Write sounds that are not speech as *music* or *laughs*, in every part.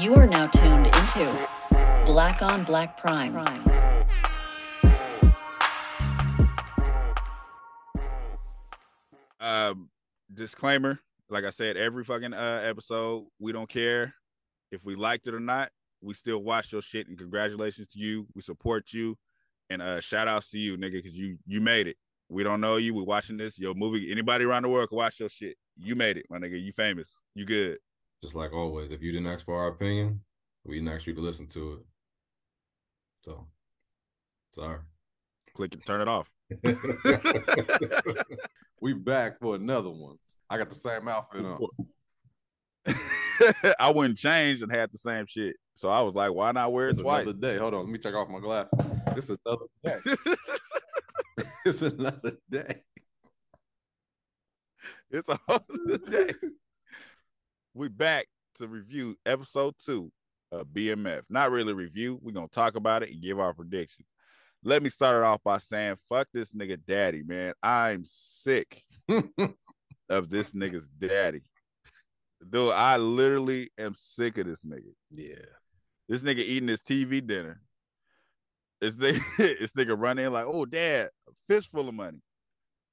You are now tuned into Black on Black Prime. Um, disclaimer: like I said, every fucking uh, episode, we don't care if we liked it or not. We still watch your shit, and congratulations to you. We support you, and uh, shout outs to you, nigga, because you you made it. We don't know you. We're watching this. Your movie. Anybody around the world can watch your shit. You made it, my nigga. You famous. You good. Just like always, if you didn't ask for our opinion, we didn't ask you to listen to it. So, sorry. Click and turn it off. *laughs* *laughs* we back for another one. I got the same outfit on. *laughs* I wouldn't change and had the same shit. So I was like, why not wear it It's twice? another day. Hold on, let me take off my glass. It's another day. it's another day. it's a whole other day. We back to review episode two of BMF. Not really review. We're gonna talk about it and give our predictions. Let me start it off by saying, fuck this nigga daddy, man. I'm sick *laughs* of this nigga's daddy. Dude, I literally am sick of this nigga. yeah. This nigga eating his TV dinner. This nigga, *laughs* this nigga running like, oh, dad, a fish full of money.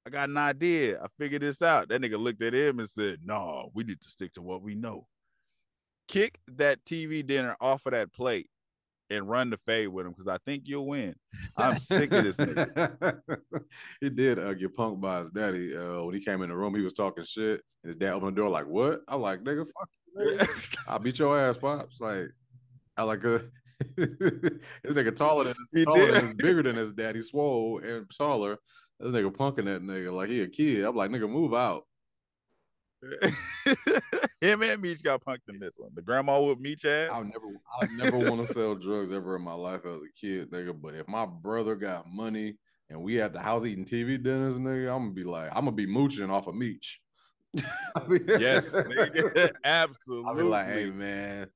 I got an idea. I figured this out. That nigga looked at him and said, no, we need to stick to what we know. Kick that TV dinner off of that plate and run the fade with him because I think you'll win. I'm sick of this nigga. *laughs* he did uh, get punked by his daddy uh, when he came in the room. He was talking shit, and his dad opened the door like, "What?" I'm like, "Nigga, fuck you, nigga. I'll beat your ass, pops." Like, I like a *laughs* this nigga *laughs* taller than He taller did. than his, bigger than his daddy, swole and taller. This nigga punking that nigga like he a kid. I'm like, nigga, move out. *laughs* him and Meech got punked in this one. The grandma with Meech ass. I'll never, I never want to sell drugs ever in my life as a kid, nigga. But if my brother got money and we at the house eating TV dinners, nigga, I'm gonna be like, I'm gonna be mooching off of Meech. *laughs* I mean- Yes, nigga. *laughs* absolutely. I'll be like, hey man,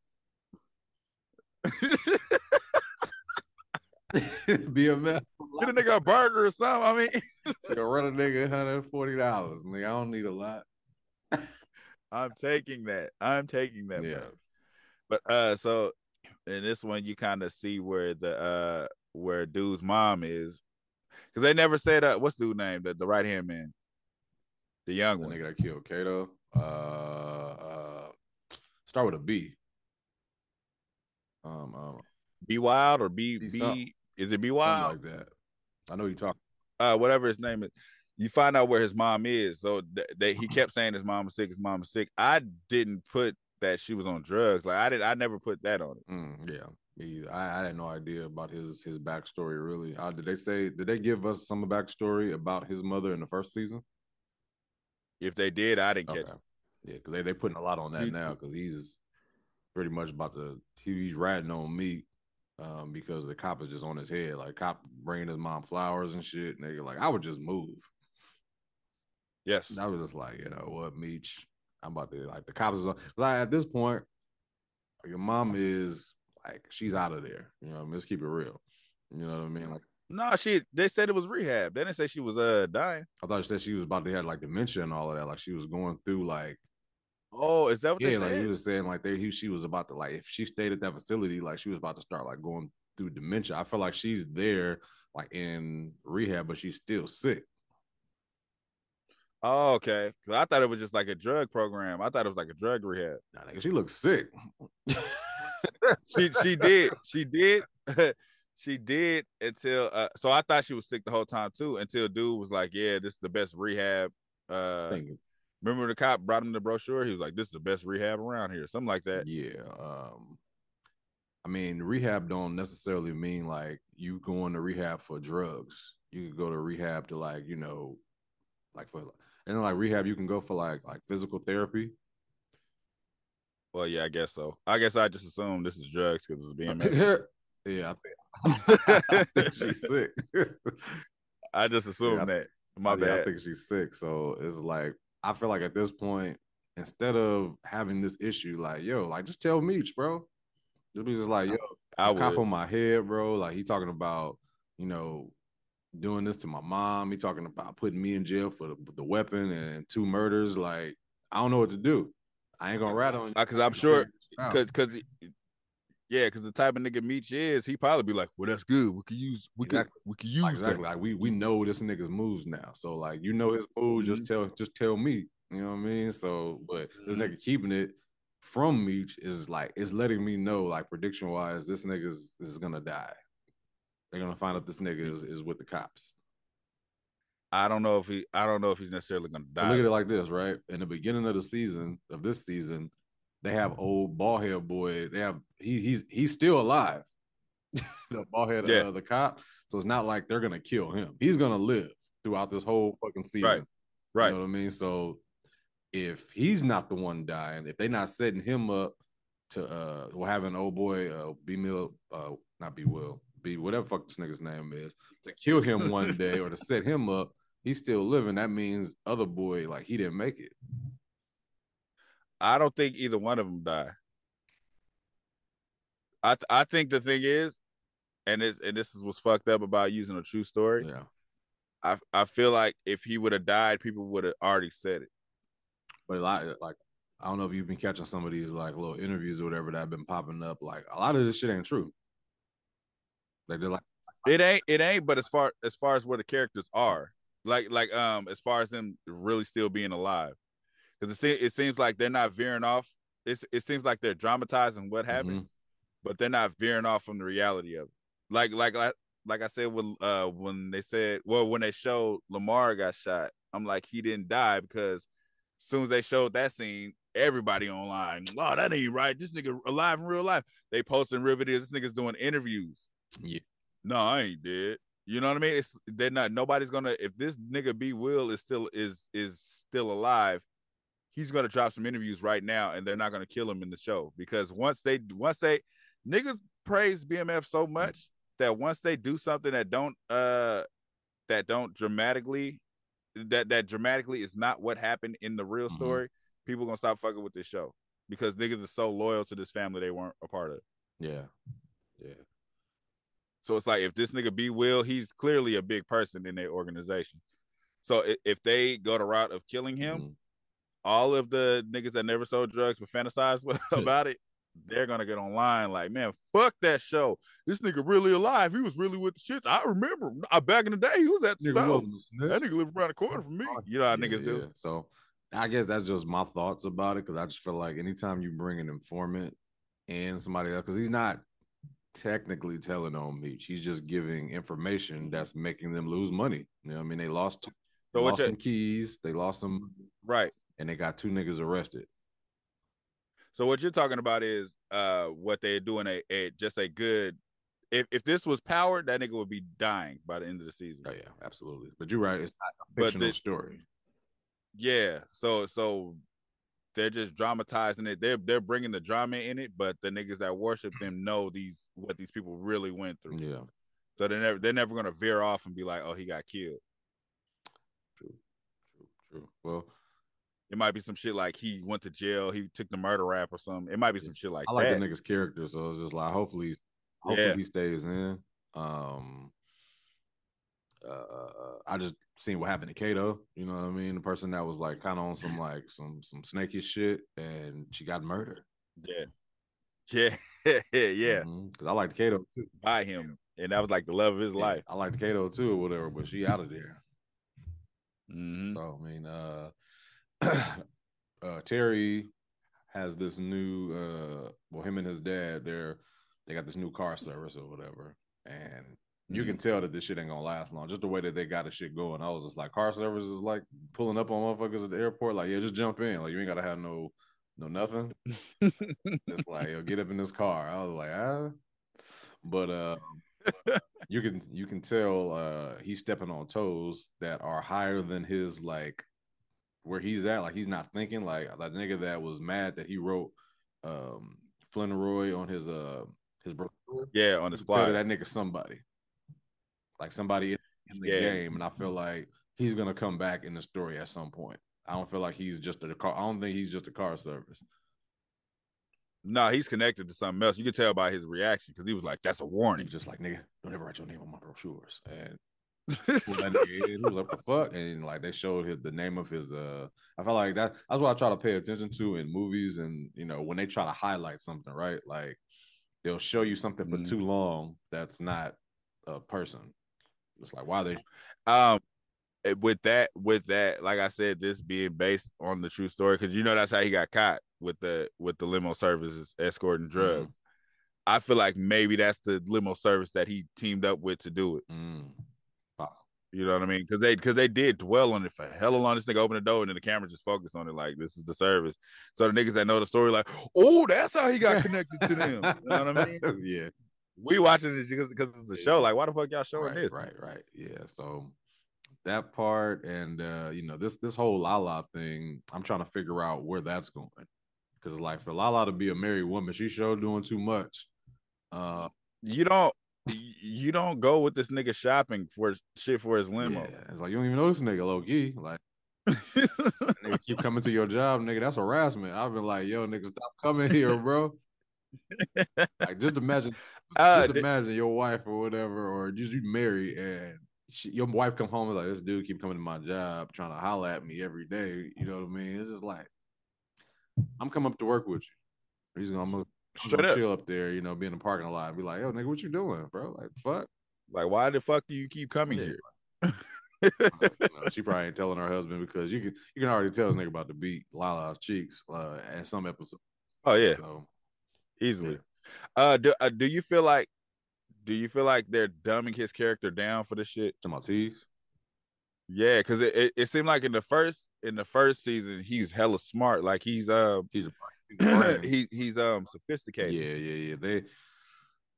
BMF, Get a nigga a burger or something. I mean, *laughs* you run a nigga $140, nigga. I don't need a lot. *laughs* I'm taking that. I'm taking that. Yeah. bro. But uh, so in this one, you kind of see where the uh where dude's mom is, because they never said uh what's dude name the the right hand man, the young The one. nigga that killed Kato. Uh, uh, start with a B. Um, um, Be Wild or Be Be is it Be something Wild? like that. I know you talk. uh whatever his name is you find out where his mom is so th- they, he kept saying his mom is sick his mom is sick i didn't put that she was on drugs like i did i never put that on it Mm, yeah, me. I, I had no idea about his his backstory. Really, uh, did they say? Did they give us some backstory about his mother in the first season? if they did i didn't catch it Yeah, because they they putting a lot on that He- now because he's pretty much about to he, he's ratting on me um, because the cop is just on his head. Like cop bringing his mom flowers and shit. Nigga, like I would just move. yes I was just like, you know what, Meech, I'm about to like the cops is on. Like at this point, your mom is like she's out of there. You know, i let's keep it real. You know what I mean? Like no she they said it was rehab they didn't say she was uh dying I thought she said she was about to have like dementia and all of that. Like she was going through like oh is that what yeah, they like you was saying like they he, she was about to like if she stayed at that facility, like she was about to start like going through dementia. I feel like she's there like in rehab, but she's still sick. oh okay. 'Cause i thought it was just like a drug program. I thought it was like a drug rehab. Nah, nigga, she looks sick. *laughs* she she did. She did. *laughs* She did until uh so i thought she was sick the whole time too until dude was like yeah this is the best rehab uh remember the cop brought him the brochure he was like this is the best rehab around here something like that Yeah. Um, I mean, rehab don't necessarily mean like you going to rehab for drugs. You could go to rehab to like, you know, like for and like rehab, you can go for like like physical therapy. well yeah i guess so i guess i just assumed this is drugs because it's being made. *laughs* yeah, I think, *laughs* think she's sick. *laughs* i just assumed Yeah, I- that my Yeah, bad I think she's sick. So it's like I feel like at this point, instead of having this issue, like yo, like just tell Meech, bro. Just be just like yo, i This cop on my head, bro. Like he talking about, you know, doing this to my mom. He talking about putting me in jail for the, the weapon and two murders. Like I don't know what to do. I ain't gonna rat on you because Uh, i'm sure because because Yeah, because the type of nigga Meech is, he probably be like, "Well, that's good. We could use, we could, we could use exactly. that." Like we we know this nigga's moves now. So like you know his moves, just tell just tell me. You know what I mean? So but this Mhm. nigga keeping it from Meech is like it's letting me know like prediction wise this nigga's is is gonna die. They're gonna find out this nigga is, is with the cops. I don't know if he, I don't know if he's necessarily gonna But die. look at it like this, right? In the beginning of the season of this season, they have old bald head boy. They have he he's he's still alive. *laughs* the bald head Yeah. uh, the cop. So it's not like they're gonna kill him. He's gonna live throughout this whole fucking season. Right. right. You know what I mean? So if he's not the one dying, if they're not setting him up to uh well having old boy uh B Mill uh not be Will, be whatever fuck this nigga's name is, to kill him one *laughs* day or to set him up, he's still living. That means other boy, like he didn't make it. I don't think either one of them die. I th- I think the thing is, and this and this is what's fucked up about using a true story. Yeah. I I feel like if he would have died, people would have already said it. But like like I don't know if you've been catching some of these like little interviews or whatever that have been popping up. Like a lot of this shit ain't true. Like they're like It ain't it ain't. But as far as far as where the characters are, like like um as far as them really still being alive, because it it seems like they're not veering off. It's, it seems like they're dramatizing what happened, mhm. but they're not veering off from the reality of it. Like like like like I said when uh when they said well when they showed Lamar got shot, I'm like he didn't die because as soon as they showed that scene, everybody online, oh that ain't right. This nigga alive in real life. They posting real videos. This nigga's doing interviews. Yeah. No, I ain't dead. You know what I mean? It's they're not. Nobody's gonna. If this nigga B Will is still is is still alive, he's gonna drop some interviews right now, and they're not gonna kill him in the show because once they once they niggas praise BMF so much that once they do something that don't uh that don't dramatically that that dramatically is not what happened in the real Mhm. story, people gonna stop fucking with this show because niggas are so loyal to this family they weren't a part of. Yeah. Yeah. So it's like if this nigga be Will, he's clearly a big person in their organization. So if they go the route of killing him, Mhm. All of the niggas that never sold drugs but fantasize *laughs* *laughs* about it, they're gonna get online like, man, fuck that show. This nigga really alive. He was really with the shits. I remember. I, back in the day, he was at the Nigga stove. wasn't a snitch. That nigga lived around the corner from me. You know how Yeah, niggas do. So I guess that's just my thoughts about it because I just feel like anytime you bring an informant and somebody else, because he's not technically telling on Meech, he's just giving information mm-hmm. that's making them lose money. You know, what I mean, they lost, So they lost some keys, they lost some, right. And they got two niggas arrested. So what you're talking about is uh what they're doing a, a just a good if if this was powered, that nigga would be dying by the end of the season. Oh yeah, absolutely. But you're right; it's not a fictional the- story. Yeah. So so they're just dramatizing it. They're they're bringing the drama in it, but the niggas that worship them know these what these people really went through. Yeah, So they're never they're never gonna veer off and be like, oh, he got killed. true, true, true. Well, It might be some shit like he went to jail, he took the murder rap or something. It might be some shit like that. I like that. the nigga's character, so it's just like hopefully, hopefully Yeah. he stays in. Um, uh, I just seen what happened to Kato. You know what I mean? The person that was like kind of on some *laughs* like some some snaky shit, and she got murdered. Yeah. Yeah. *laughs* yeah. because I like Kato too. By him. And that was like the love of his Yeah, life. I like Kato too, or whatever. But she out of there. Mhm. So I mean, uh, *clears throat* uh, Terry has this new. uh Well, him and his dad, they're they got this new car service or whatever, and you Mm-hmm. can tell that this shit ain't gonna last long. Just the way that they got the shit going, I was just like, car service is like pulling up on motherfuckers at the airport. Like, yeah, just jump in. Like, you ain't gotta have no, no nothing. *laughs* It's like, yo, get up in this car. I was like, ah, but uh, *laughs* you can you can tell uh he's stepping on toes that are higher than his like where he's at. Like he's not thinking like that nigga that was mad that he wrote um Flynn Roy on his uh his brother. yeah, on his can spot. that nigga somebody, like somebody in the Yeah. game, and I feel like he's gonna come back in the story at some point. I don't feel like he's just a car. I don't think he's just a car service. No, he's connected to something else. You could tell by his reaction because he was like, "That's a warning." just like, nigga, don't ever write your name on my brochures. And pull that nigga in. He was like, fuck? And like they showed his, the name of his uh I felt like that that's what I try to pay attention to in movies and you know when they try to highlight something, right? Like they'll show you something for Mhm. too long that's not a person. It's like why they Um, eh, with that, with that, like I said, this being based on the true story, because you know that's how he got caught with the with the limo services escorting drugs. I feel like maybe that's the limo service that he teamed up with to do it. mm, You know what I mean? Because they because they did dwell on it for hella long. This nigga opened the door and then the camera just focused on it like this is the service. So the niggas that know the story like, oh, that's how he got connected to them. You know what I mean? *laughs* yeah. We watching it because because it's a show. Like, why the fuck y'all showing right, this? Right, right. Yeah. So that part and uh, you know, this this whole Lala thing, I'm trying to figure out where that's going. Cause like for Lala to be a married woman, she sure doing too much. Uh You don't you don't go with this nigga shopping for shit for his limo. yeah, it's like you don't even know this nigga low key. Like *laughs* nigga keep coming to your job, nigga. That's harassment. I've been like, yo, nigga, stop coming here, bro. *laughs* like just imagine Uh, just imagine your wife or whatever, or just you married and she, your wife come home and like this dude keep coming to my job trying to holler at me every day. You know what I mean? It's just like I'm coming up to work with you. He's gonna, I'm Straight up. chill up there, you know, be in the parking lot and be like, yo, nigga, what you doing, bro? Like, fuck. like, why the fuck do you keep coming Yeah. here? Know, *laughs* she probably ain't telling her husband because you can you can already tell this nigga about to beat Lala's cheeks uh, at some episode. Oh yeah, So easily. Uh, do uh, do you feel like do you feel like they're dumbing his character down for this shit? to my tees. Yeah, because it, it, it seemed like in the first in the first season he's hella smart. Like he's uh He's a he's a brain. *laughs* he he's um sophisticated. Yeah, yeah, yeah. They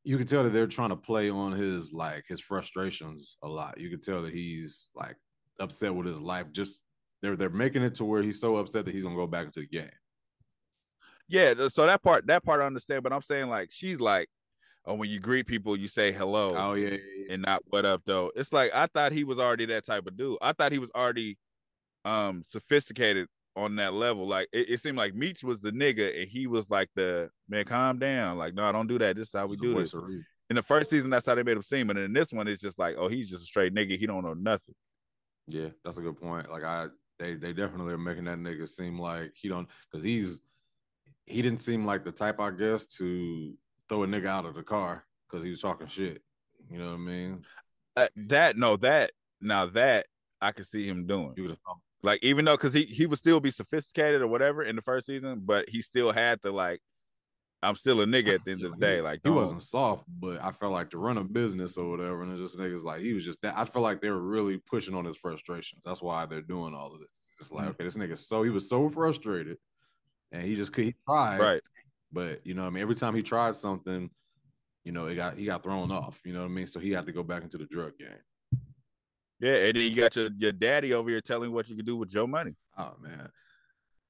you can tell that they're trying to play on his like his frustrations a lot. You can tell that he's like upset with his life. Just they're they're making it to where he's so upset that he's gonna go back into the game. Yeah, so that part that part I understand, but I'm saying like she's like, oh, when you greet people, you say hello Oh yeah, yeah, yeah. and not what up though. It's like I thought he was already that type of dude. I thought he was already um sophisticated on that level. Like it, it seemed like Meech was the nigga and he was like the man, calm down. Like, no, I don't do that. This is how we do this. In the first season, that's how they made him seem. And in this one, it's just like, oh, he's just a straight nigga. He don't know nothing. Yeah, that's a good point. Like I, they they definitely are making that nigga seem like he don't because he's he didn't seem like the type I guess to throw a nigga out of the car because he was talking shit. You know what I mean? Uh, that no, that now that I could see him doing. You would Like even though because he he would still be sophisticated or whatever in the first season, but he still had to like, I'm still a nigga at the end of the day. Like he wasn't soft, but I felt like to run a business or whatever, and it's just niggas like he was just that. I feel like they were really pushing on his frustrations. That's why they're doing all of this. It's just like Mhm. okay, this nigga so he was so frustrated, and he just could he tried, right. But you know, what I mean, every time he tried something, you know, it got he got thrown off. You know what I mean? So he had to go back into the drug game. Yeah, and then you got your, your daddy over here telling what you can do with your money. Oh man.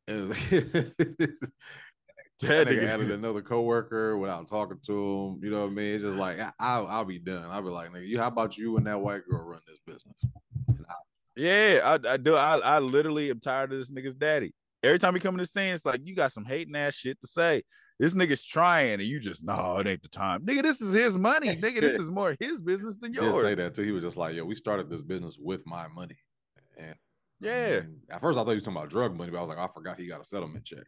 *laughs* *laughs* That nigga added *laughs* another coworker without talking to him. You know what I mean? It's just like I, I'll, I'll be done. I'll be like, nigga, you how about you and that white girl run this business? I, Yeah, I, I do. I, I literally am tired of this nigga's daddy. Every time he come in the scene, it's like you got some hating ass shit to say. This nigga's trying, and you just no, it ain't the time, nigga. This is his money, *laughs* nigga. This is more his business than he did say that too. He was just like, yo, we started this business with my money. And Yeah, and at first I thought he was talking about drug money, but I was like, I forgot he got a settlement check.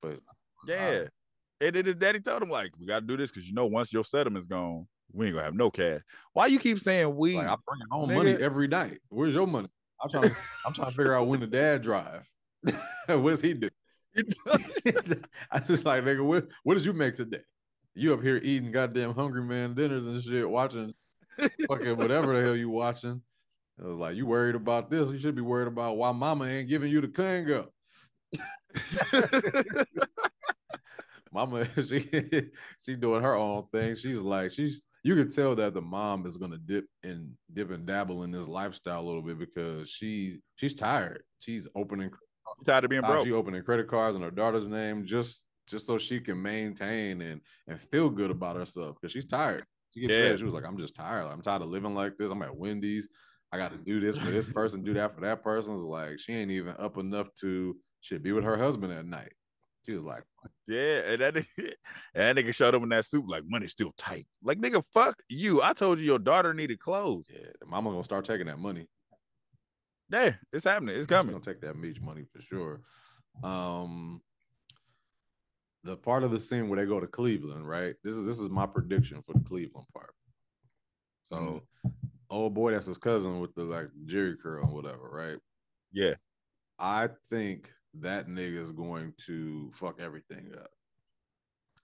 But yeah. And then his daddy told him like, we got to do this because you know once your settlement's gone, we ain't gonna have no cash. Why you keep saying we? like I bring home Nigga. money every night. Where's your money? I'm trying to I'm trying to figure out when the dad drive. *laughs* What's he do? *laughs* I just like nigga, what what did you make today? You up here eating goddamn hungry man dinners and shit, watching fucking whatever the hell you watching. I was like, you worried about this? You should be worried about why mama ain't giving you the Kango. *laughs* Mama, *laughs* she she doing her own thing. She's like, she's you can tell that the mom is gonna dip and dip and dabble in this lifestyle a little bit because she she's tired. She's opening tired of being broke. she opening credit cards in her daughter's name just just so she can maintain and and feel good about herself because she's tired. She gets Yeah. she was like, I'm just tired. I'm tired of living like this. I'm at Wendy's. I got to do this for this person, do that for that person. It's like she ain't even up enough to should be with her husband at night. She was like, Yeah, and that nigga, *laughs* and that nigga showed up in that suit like money's still tight. Like nigga, fuck you. I told you your daughter needed clothes. Yeah, the mama gonna start taking that money. Yeah, it's happening. It's coming. gonna take that Meech money for sure. Um, the part of the scene where they go to Cleveland, right? This is this is my prediction for the Cleveland part. So, Mhm. old boy, that's his cousin with the like Jheri curl and whatever, right? Yeah. I think that nigga is going to fuck everything up.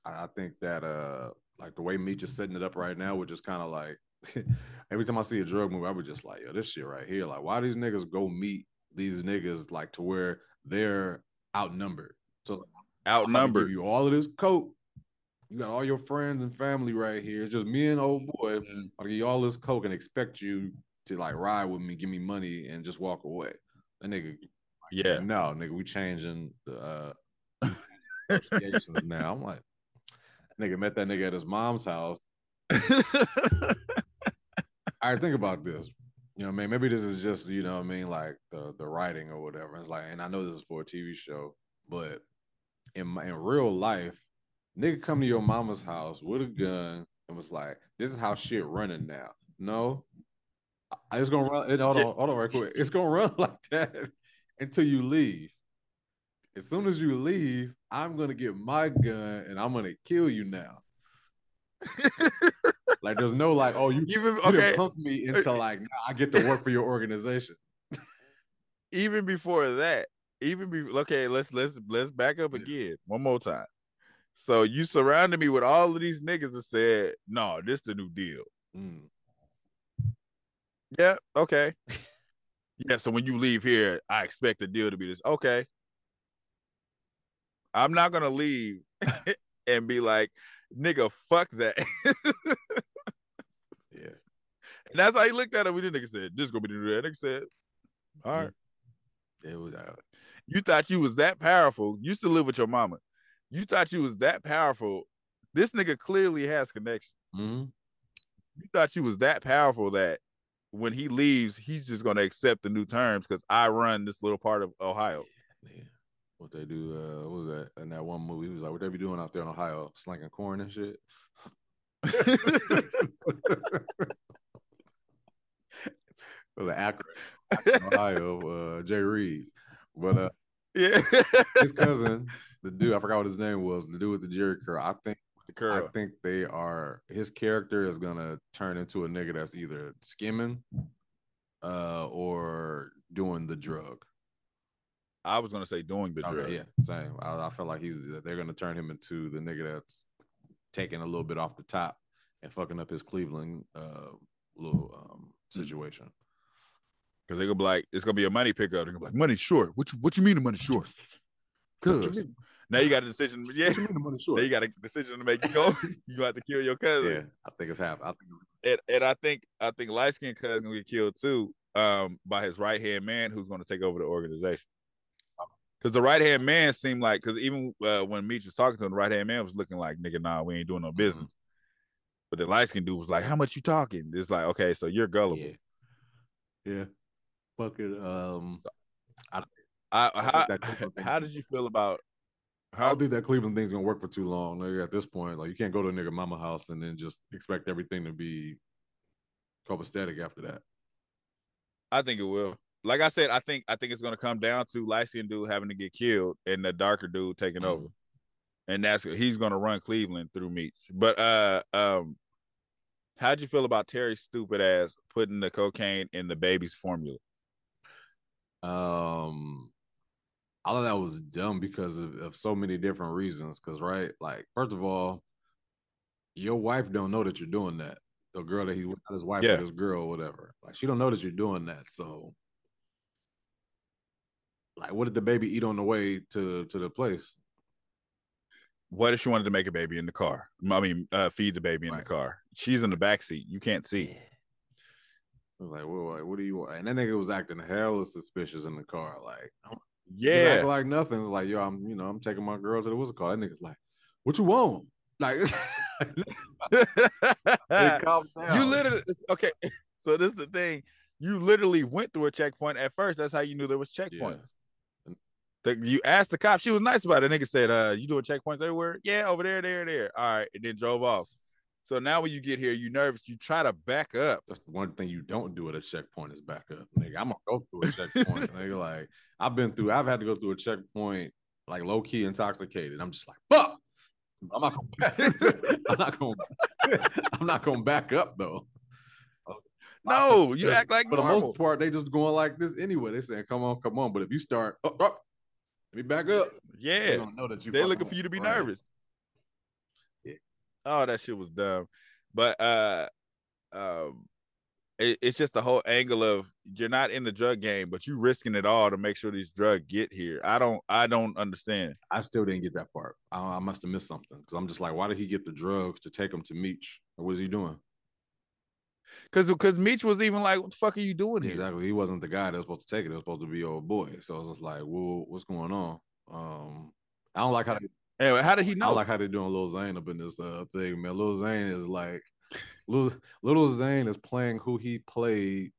I I think that uh like the way Meech is setting it up right now, which is kind of like *laughs* every time I see a drug movie, I would just like, yo, this shit right here. Like, why these niggas go meet these niggas like to where they're outnumbered? So I'm about to Outnumbered. you all of this coke. You got all your friends and family right here. It's just me and old boy. Mhm. I'll give you all this coke and expect you to like ride with me, give me money, and just walk away. That nigga, Yeah. no, nigga, we changing the uh *laughs* now. I'm like, nigga met that nigga at his mom's house. *laughs* Right, think about this. You know, I mean, maybe this is just you know, I mean, like the the writing or whatever. It's like, and I know this is for a TV show, but in my in real life, nigga come to your mama's house with a gun and was like, "This is how shit running now." No, I- it's gonna run. It, hold on, hold on, right quick. It's gonna *laughs* run like that until you leave. As soon as you leave, I'm gonna get my gun and I'm gonna kill you now. *laughs* Like, there's no like, oh, you even you okay. pump me into like, I get to work for your organization. *laughs* even before that, even be okay, let's let's let's back up again one more time. So you surrounded me with all of these niggas that said, "No, this the new deal." Mm. Yeah, okay. yeah, so when you leave here, I expect the deal to be this. Okay. I'm not gonna leave *laughs* and be like, nigga, fuck that. *laughs* And that's how he looked at him. We did nigga said, this is gonna be the new deal. Nigga said, All right. It was uh, You thought you was that powerful. You used to live with your mama. You thought you was that powerful. This nigga clearly has connection. mhm. You thought you was that powerful that when he leaves, he's just gonna accept the new terms because I run this little part of Ohio. Yeah. What they do, uh, what was that in that one movie? He was like, what they be doing out there in Ohio, slinging corn and shit. *laughs* *laughs* It was an Akron, Ohio, uh, Jay Reed. But uh, *laughs* yeah. his cousin, the dude, I forgot what his name was, the dude with the Jheri curl. I think the I think they are his character is gonna turn into a nigga that's either skimming uh or doing the drug. I was gonna say doing the drug. Yeah, same. I, I feel like he's they're gonna turn him into the nigga that's taking a little bit off the top and fucking up his Cleveland uh little um situation. Cause they're gonna be like, it's gonna be a money pickup. They're gonna be like, money short. What you what you mean the money short? Cause now you got a decision. Yeah. what you mean the money Now you got a decision to make. You go, *laughs* you have to kill your cousin. Yeah, I think it's half. I think and, and I think I think light skinned cousin gonna get killed too, um, by his right hand man who's gonna take over the organization. Because the right hand man seemed like, because even uh, when Meech was talking to him, the right hand man was looking like, nigga, nah, we ain't doing no business. But the light skinned dude was like, how much you talking? It's like, okay, so you're gullible. yeah, yeah. Fucking um, I, I how, Cleveland *laughs* thing- how did you feel about I how don't think that Cleveland thing's gonna work for too long. Nigga, at this point, like you can't go to a nigga mama house and then just expect everything to be copacetic after that. I think it will. Like I said, I think I think it's gonna come down to skinned dude having to get killed and the darker dude taking over. Mhm. and that's he's gonna run Cleveland through Meech. But uh um how'd you feel about Terry's stupid ass putting the cocaine in the baby's formula? Um, I thought that was dumb because of, of so many different reasons. Because right, like first of all, your wife don't know that you're doing that. The girl that he not his wife, Yeah. or his girl, or whatever. Like she don't know that you're doing that. So, like, what did the baby eat on the way to to the place? What if she wanted to make a baby in the car? I mean, uh, feed the baby in Right. the car. She's in the back seat. You can't see. Like, well, what do you want? And that nigga was acting hella suspicious in the car. Like, Yeah. like nothing. It's like, yo, I'm, you know, I'm taking my girl to the what's it called? That nigga's like, what you want? Like, *laughs* hey, calm down. you literally okay. *laughs* So this is the thing. You literally went through a checkpoint at first. That's how you knew there was checkpoints. The- you asked the cop. She was nice about it. Nigga said, "Uh, you doing checkpoints everywhere? Yeah, over there, there, there. All right." And then drove off. So now when you get here, you nervous. You try to back up. That's the one thing you don't do at a checkpoint is back up, nigga. I'm gonna go through a checkpoint, *laughs* nigga. Like I've been through, I've had to go through a checkpoint like low key intoxicated. I'm just like, fuck. I'm not going. *laughs* I'm not going. *laughs* I'm not going to back up though. No, you act like For the most part, they just going like this anyway. They saying, "Come on, come on." But if you start, up, up, let me back up. Yeah, They don't know that you. they looking for you to be right. nervous. Oh, that shit was dumb. But uh um it, it's just the whole angle of you're not in the drug game, but you're risking it all to make sure these drugs get here. I don't I don't understand. I still didn't get that part. I, I must have missed something because I'm just like, why did he get the drugs to take them to Meech? What was he doing? Cause because Meech was even like, what the fuck are you doing here? Exactly. He wasn't the guy that was supposed to take it. It was supposed to be old boy. So I was just like, well, what's going on? Um, I don't like how they, Anyway, how did he know? don't like how they're doing Lil Zane up in this uh, thing, man. Lil Zane is like, Lil, Little Zane is playing who he played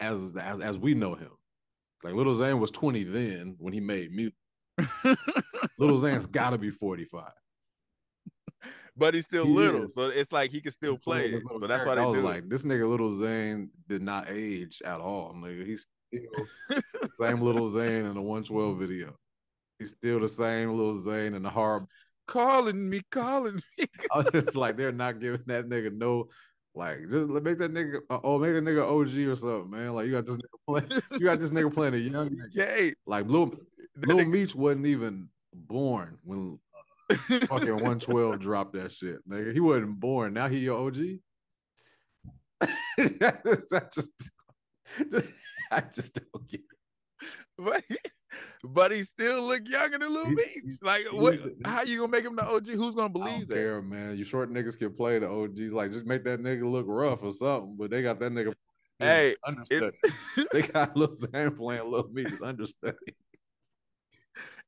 as, as as we know him. Like Little Zane was 20 then when he made music. *laughs* Little Zane's got to be 45. but he's still He little, is. so it's like he can still This play little- it. little So that's why they I do was it. like, this nigga Little Zane did not age at all. Nigga, he's still *laughs* same Little Zane in the 112 video. He's still the same Little Zane in the hard. calling me, calling me. *laughs* I was just like, they're not giving that nigga no. Like, just make that nigga, uh, oh, make that nigga OG or something, man. Like, you got this nigga playing, you got this nigga playing a young nigga. *laughs* Yay. Like, Lil, Lil nigga- Meech wasn't even born when *laughs* fucking 112 dropped that shit, nigga. He wasn't born. Now he your OG. I just, I just don't get it. but but he still look younger than Lil Meech. Like, what? How you gonna make him the OG? Who's gonna believe don't that? care, man. You short niggas can play the OGs. Like, just make that nigga look rough or something. But they got that nigga. Hey. *laughs* They got Lil Zane playing Lil Meech as understudy.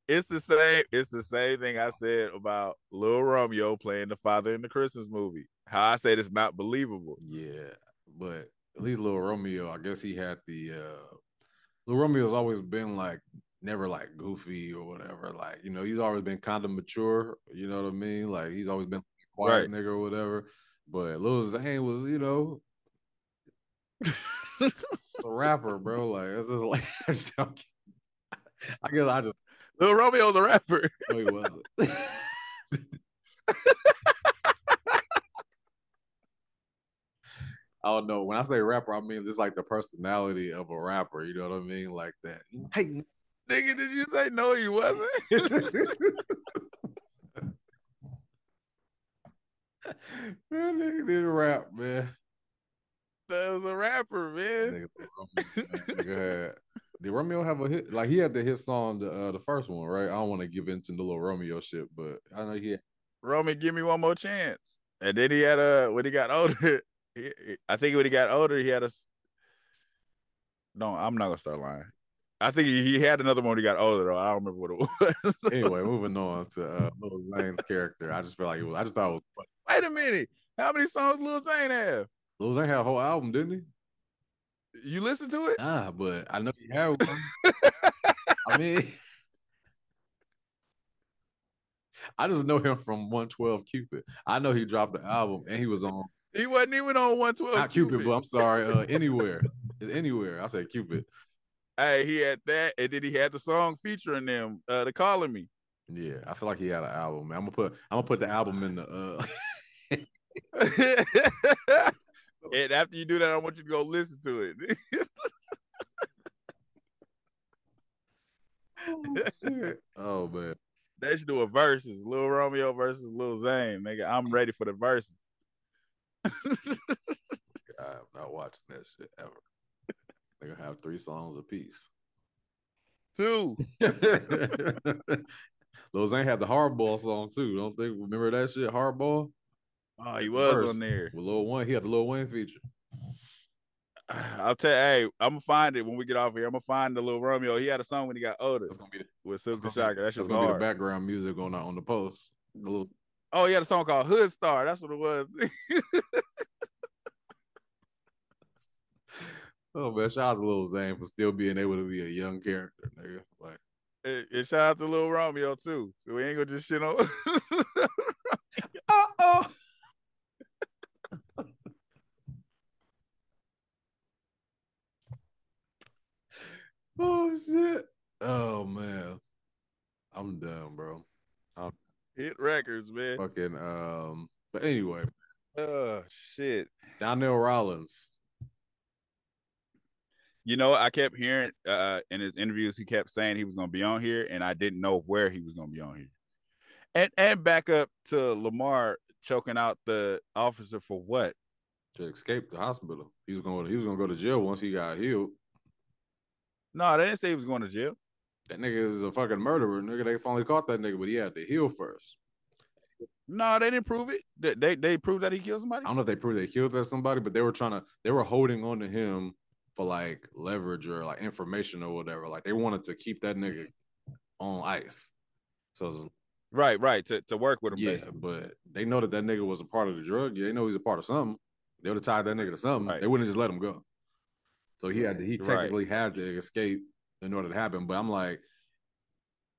it's the same. It's the same thing I said about Lil Romeo playing the father in the Christmas movie. How I said it's not believable. Yeah, but at least Lil Romeo, I guess he had the. uh Lil Romeo's always been like never like goofy or whatever. Like you know, he's always been kind of mature. You know what I mean? Like he's always been quiet Right. nigga or whatever. But Lil Zane was, you know, *laughs* a rapper, bro. Like it's just like *laughs* I, just don't I guess I just Lil Romeo's a rapper. know he wasn't. *laughs* I don't know. When I say rapper, I mean just like the personality of a rapper. You know what I mean? Like that. Hey, Nigga, did you say no? He wasn't. *laughs* man, nigga did rap, man. That was a rapper, man. Nigga, Romeo, man, nigga had, did Romeo have a hit? Like he had the hit song, the uh, the first one, right? I don't want to give into the little Romeo shit, but I know he had Romy, give me one more chance. And then he had a when he got older. *laughs* He- I think when he got older, he had a. No, I'm not gonna start lying. I think he, he had another one when he got older though. I don't remember what it was. anyway, *laughs* moving on to uh, Lil Zane's character. I just feel like it was. I just thought it was funny. Wait a minute. How many songs Lil Zane have? Lil Zane had a whole album, didn't he? You listen to it? Nah, but I know he had one. I *laughs* mean, I just know him from 112 Cupid. I know he dropped the album and he was on He wasn't even on 112 not Cupid, Cupid. but I'm sorry, uh, *laughs* anywhere. It's anywhere. I said Cupid. Hey, he had that, and then he had the song featuring them, uh, the calling me. Yeah, I feel like he had an album. Man. I'm gonna put I'm gonna put the album in the uh *laughs* and after you do that, I want you to go listen to it. *laughs* oh, shit. *laughs* Oh man. they should do a versus, Lil Romeo versus Lil Zane. Nigga, I'm ready for the verses. I'm not watching that shit ever. They're gonna have three songs apiece. Two. *laughs* Lil Zane had the Hardball song too. Don't think remember that shit? Hardball? Oh, he was Verse on there. With Lil Wayne. He had the Lil Wayne feature. *sighs* I'll tell you, hey, I'm gonna find it when we get off here. I'm gonna find the little Romeo. He had a song when he got older That's gonna be the, with Silk gonna Shocker. That shit that's was gonna be the background music on the on the post. The little Oh, he had a song called Hood Star. That's what it was. *laughs* Oh man, shout out to Lil Zane for still being able to be a young character, nigga. Like and, and shout out to Lil Romeo too. We ain't gonna just shit on. *laughs* oh, oh shit. Oh man. I'm done, bro. I Hit records, man. Fucking um. But anyway, Oh shit. Donnell Rawlings. You know, I kept hearing uh in his interviews, he kept saying he was gonna be on here, and I didn't know where he was gonna be on here. And and back up to Lamar choking out the officer for what? to escape the hospital. He was going. To he was going to go to jail once he got healed. No, they didn't say he was going to jail. That nigga is a fucking murderer. Nigga, they finally caught that nigga, but he had to heal first. No, they didn't prove it. They they, they proved that he killed somebody. I don't know if they proved they killed that somebody, but they were trying to. They were holding on to him for like leverage or like information or whatever. Like they wanted to keep that nigga on ice. So Right, right. To, to work with him, yeah, basically. but they know that that nigga was a part of the drug. Yeah, they know he's a part of something. They would have tied that nigga to something. Right. They wouldn't have just let him go. So he had to. He Right. technically had to escape in order to happen. But I'm like,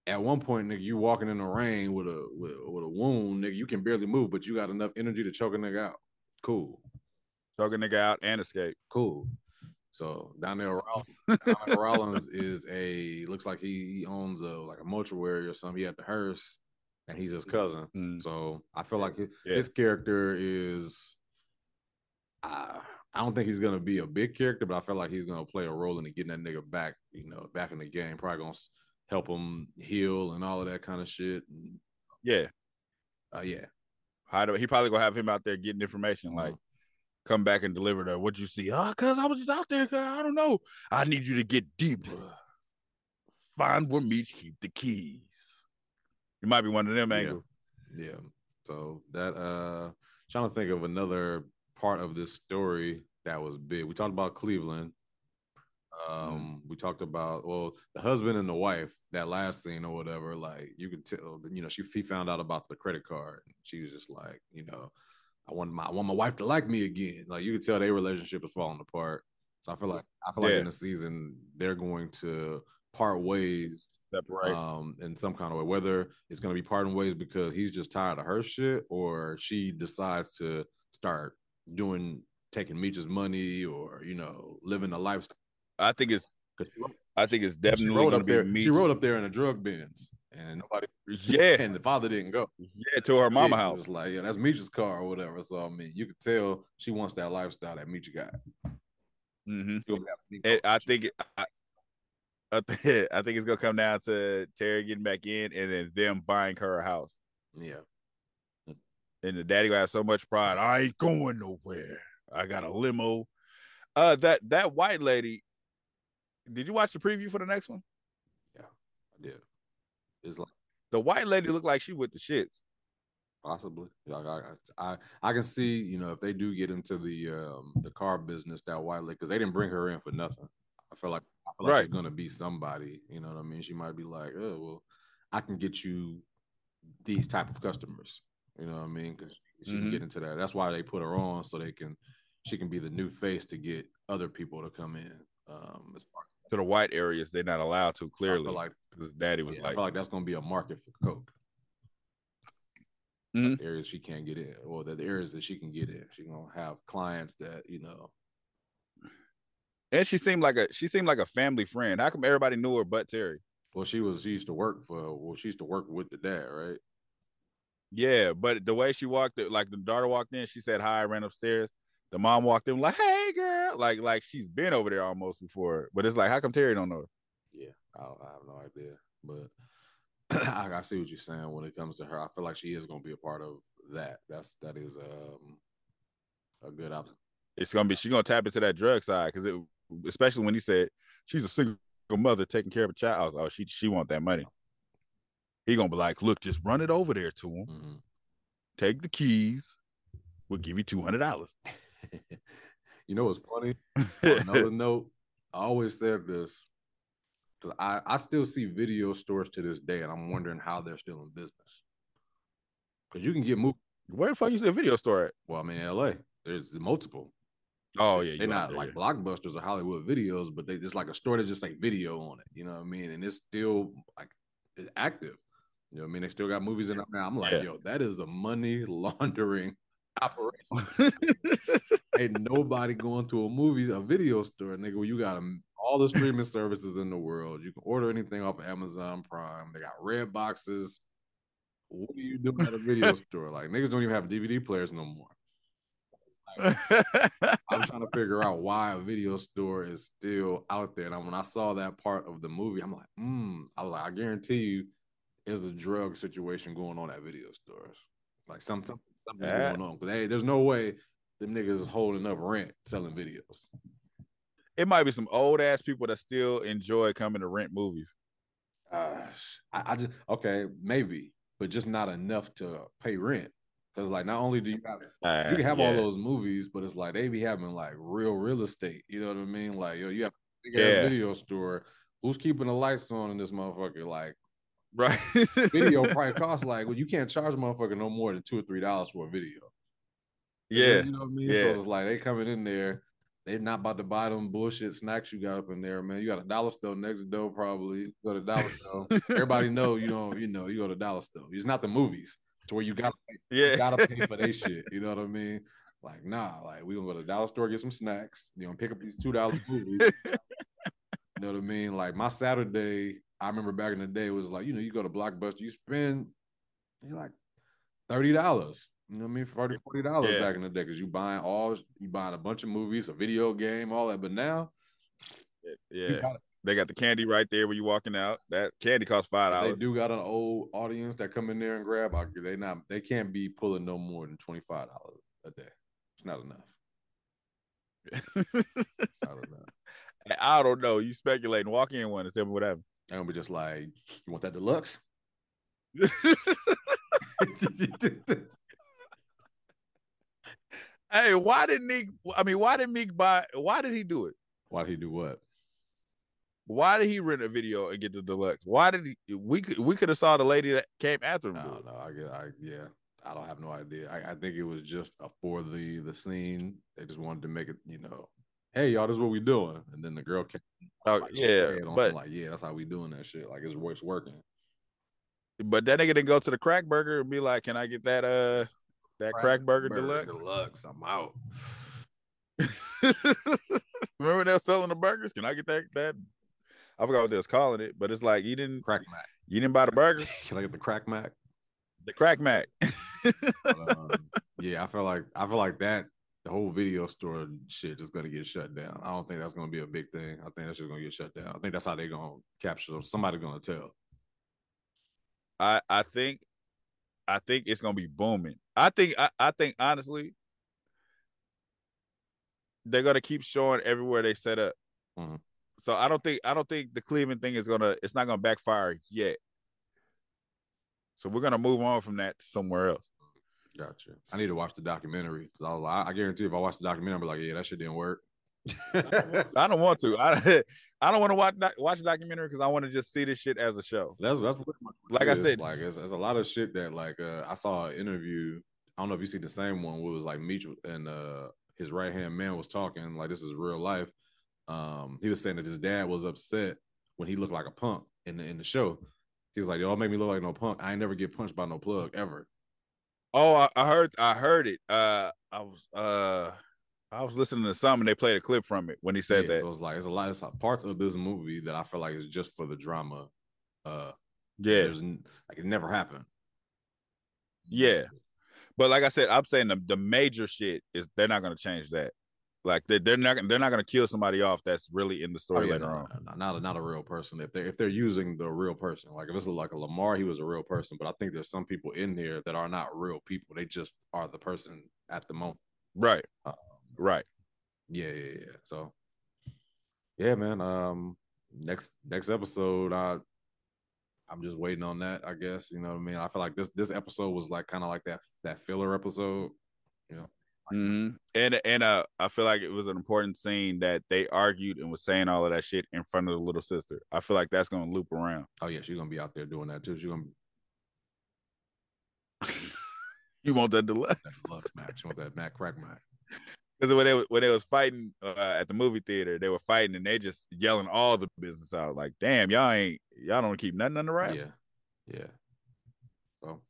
at one point, nigga, you walking in the rain with a with, with a wound, nigga, you can barely move, but you got enough energy to choke a nigga out. Cool, Choke a nigga out and escape. cool. So Donnell Rawlings, Donnell Rawlings is a looks like he, he owns a like a mortuary or something. He had the hearse, and he's his cousin. Mm. So I feel like his, Yeah. his character is. Uh, I don't think he's gonna be a big character, but I feel like he's gonna play a role in getting that nigga back, you know, back in the game. Probably gonna help him heal and all of that kind of shit. And, Yeah. uh, yeah, How do he probably gonna have him out there getting information, like Mhm. Come back and deliver the what you see. Oh, cause I was just out there, cuz I don't know. I need you to get deeper. Find where meats keep the keys. You might be one of them Yeah. angles. yeah. So that uh, trying to think of another part of this story that was big. We talked about Cleveland. Um, we talked about well, the husband and the wife. That last scene or whatever, like you could tell, you know, she she found out about the credit card. She was just like, you know, I want my I want my wife to like me again. Like you could tell their relationship is falling apart. So I feel like I feel like in the season they're going to part ways Separate. um in some kind of way whether it's going to be parting ways because he's just tired of her shit or she decides to start doing taking Meech's money or you know living a lifestyle I think it's I think it's she definitely rode gonna up be there me. she rode up there in a drug bins and nobody Yeah, and the father didn't go yeah, to her mama Yeah, house. like yeah that's Meech's car or whatever so I mean you could tell she wants that lifestyle that Meech got Mm-hmm. She gonna have Meech And I think it, I, I, think, *laughs* I think it's gonna come down to Terry getting back in and then them buying her a house. yeah And the daddy gonna have so much pride. I ain't going nowhere. I got a limo. Uh, that that white lady. Did you watch the preview for the next one? yeah it's like The white lady looked like she with the shits. Possibly. I, I I can see, you know, if they do get into the um the car business that white lady because they didn't bring her in for nothing. I feel like I feel like Right. she's gonna be somebody, you know what I mean? She might be like, oh well, I can get you these type of customers. You know what I mean? Because she can Mhm. get into that. That's why they put her on so they can she can be the new face to get other people to come in. Um as far To the white areas, they're not allowed to. I Clearly, like because daddy was yeah, I like, feel like that's gonna be a market for Coke. Mhm. The areas she can't get in, or the areas that she can get in. she gonna have clients that you know. and she seemed like a she seemed like a family friend. How come everybody knew her but Terry? Well, she was she used to work for. Well, she used to work with the dad, right? Yeah, but the way she walked, like the daughter walked in, she said hi, ran upstairs. The mom walked in like, "Hey, girl!" Like, like she's been over there almost before. But it's like, how come Terry don't know her? Yeah, I, I have no idea, but *clears throat* I, I see what you're saying when it comes to her. I feel like she is gonna be a part of that. That's that is um a good option. It's gonna be she's gonna tap into that drug side because it, especially when he said she's a single mother taking care of a child. I was, oh, she she want that money. He gonna be like, look, just run it over there to him. Mhm. Take the keys. We'll give you two hundred dollars. *laughs* you know what's funny? *laughs* Another note, I always said this because I, I still see video stores to this day, and I'm wondering how they're still in business. Because you can get movie. Where the fuck you see a video store at? Well, I mean, LA, there's multiple. Oh yeah, they're not there, like yeah. blockbusters or Hollywood videos, but they just like a store that just like video on it. You know what I mean? And it's still like it's active. You know what I mean? They still got movies in it now. I'm like, Yeah. yo, that is a money *laughs* laundering operation. *laughs* Ain't nobody going to a movie, a video store, nigga, where you got 'em- all the streaming services in the world. You can order anything off of Amazon Prime. They got red boxes. what are you doing at a video *laughs* store? Like niggas don't even have DVD players no more. *laughs* I'm trying to figure out why a video store is still out there. And when I saw that part of the movie, I'm like, hmm. I like, I guarantee you, there's a drug situation going on at video stores. Like something, something Yeah. going on. Because hey, there's no way them niggas is holding up rent selling videos. it might be some old ass people that still enjoy coming to rent movies. Uh, I, I just okay, maybe, but just not enough to pay rent. Because like, not only do you have Uh, you can have all those movies, but it's like they be having like real real estate. You know what I mean? Like, yo, you have a big Yeah. video store. Who's keeping the lights on in this motherfucker? Like, right. video *laughs* probably costs like, well, you can't charge a motherfucker no more than two or three dollars for a video. Yeah. you know what I mean. yeah. So it's like they coming in there. They're not about to buy them bullshit snacks you got up in there, man. You got a dollar store next door, probably. You go to dollar store. Everybody *laughs* know you know, you know, you go to dollar store. It's not the movies to where you gotta Yeah. you gotta pay for their shit. *laughs* You know what I mean? Like, nah, like we gonna go to the dollar store, get some snacks, you know, pick up these two dollar movies. *laughs* you know what I mean? Like my Saturday, I remember back in the day was like, you know, you go to Blockbuster, you spend like thirty dollars. You know what I mean? 40 dollars Yeah. back in the day because you buying all you buying a bunch of movies, a video game, all that. But now yeah. got- They got the candy right there when you walking out. That candy costs five dollars. they do got an old audience that come in there and grab. They not they can't be pulling no more than twenty five dollars a day. It's not enough. *laughs* Not enough. I don't know. You speculating. Walk in one and tell me what happened. They're be just like, you want that deluxe? *laughs* hey, why did Meech? I mean, why did Meech buy? Why did he do it? Why did he do what? Why did he rent a video and get the deluxe? Why did he? We could we could have saw the lady that came after him. I do it. don't know. I get. I yeah. I don't have no idea. I, I think it was just a, for the the scene. They just wanted to make it. You know, hey y'all, this is what we doing. And then the girl came. Oh, like, yeah, but like yeah, that's how we doing that shit. Like it's it's working. but that nigga didn't go to the crack burger and be like, "Can I get that uh that crack, burger, deluxe?" Deluxe. I'm out. *laughs* Remember when they were selling the burgers? Can I get that that? I forgot what they was calling it, but it's like you didn't Crack Mac. you didn't buy the burger, *laughs* Can I get the Crack Mac? the crack mac. But, um, *laughs* yeah, I feel like I feel like that the whole video store shit is gonna get shut down. I don't think that's gonna be a big thing. I think that's just gonna get shut down. I think that's how they're gonna capture. Somebody gonna tell. I I think I think it's gonna be booming. I think I, I think honestly they're gonna keep showing everywhere they set up. Mhm. So I don't think I don't think the Cleveland thing is gonna it's not gonna backfire yet. So we're gonna move on from that to somewhere else. Gotcha. I need to watch the documentary because I, I guarantee if I watch the documentary, I'm like, yeah, that shit didn't work. *laughs* I don't want to. I *laughs* I don't want to watch watch a documentary because I want to just see this shit as a show. That's that's what Like I said- like it's, it's a lot of shit that like uh, I saw an interview. I don't know if you see the same one where it was like Meech and uh, his right hand man was talking like this is real life. Um, he was saying that his dad was upset when he looked like a punk in the in the show. He was like, "Y'all make me look like no punk. I ain't never get punched by no plug ever." Oh, I, I heard I heard it. Uh, I was uh I was listening to some and they played a clip from it when he said Yeah, that. So it's like it's a lot of parts of this movie that I feel like is just for the drama. Uh, yeah, there's like it never happened. Yeah. but like I said, I'm saying the, the major shit is they're not gonna change that. Like they they're not they're not gonna kill somebody off that's really in the Oh, story yeah, later no, on. no, no, not a, not a real person. If they if they're using the real person, like if it's like a Lamar, he was a real person. But I think there's some people in here that are not real people. They just are the person at the moment. Right, Um, right. yeah, yeah, yeah. So, yeah, man. Um, next next episode, I I'm just waiting on that. I guess you know what I mean. I feel like this this episode was like kind of like that that filler episode. You know, Mhm. And and uh, I feel like it was an important scene that they argued and was saying all of that shit in front of the little sister. I feel like that's gonna loop around. oh yeah, she's gonna be out there doing that too. She's gonna be *laughs* You want that deluxe? that love match. You want that Matt Crack match. Because when they when they was fighting uh, at the movie theater, they were fighting and they just yelling all the business out. Like, damn, y'all ain't y'all don't keep nothing under wraps. Yeah, yeah. So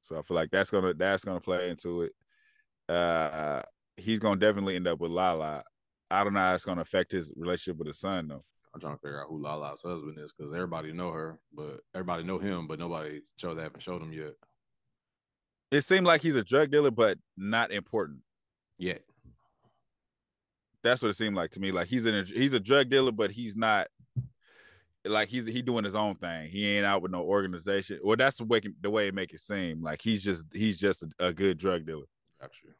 So I feel like that's gonna that's gonna play into it. Uh, he's gonna definitely end up with Lala. I don't know how it's gonna affect his relationship with his son though. I'm trying to figure out who Lala's husband is because everybody know her, but everybody know him, but nobody show they haven't showed him yet. It seemed like he's a drug dealer, but not important. Yeah. That's what it seemed like to me. Like he's in a, he's a drug dealer, but he's not like he's he doing his own thing. He ain't out with no organization. Well, that's the way the way it make it seem. Like he's just he's just a, a good drug dealer. Got you.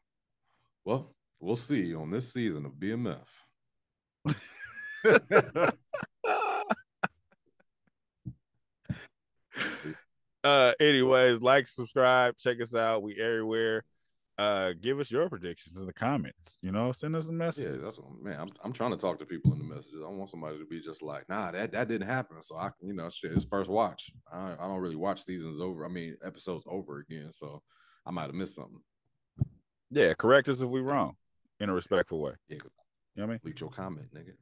Well, we'll see on this season of BMF. *laughs* uh anyways, like, subscribe, check us out. We everywhere. Uh give us your predictions in the comments. You know, send us a message. Yeah, that's what, man. I'm, I'm trying to talk to people in the messages. I want somebody to be just like, nah, that that didn't happen. So I, you know, shit. It's first watch. I, I don't really watch seasons over. I mean, episodes over again. So I might have missed something. Yeah, correct us if we wrong in a respectful way. Yeah, You know what I mean? leave your comment, nigga.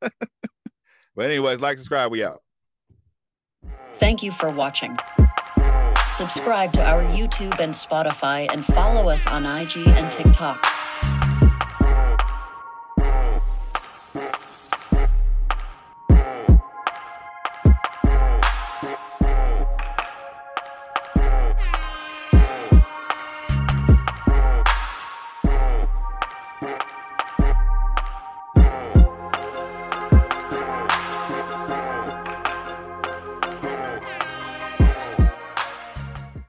*laughs* but anyways, like, subscribe, we out. Thank you for watching. Subscribe to our YouTube and Spotify and follow us on IG and TikTok.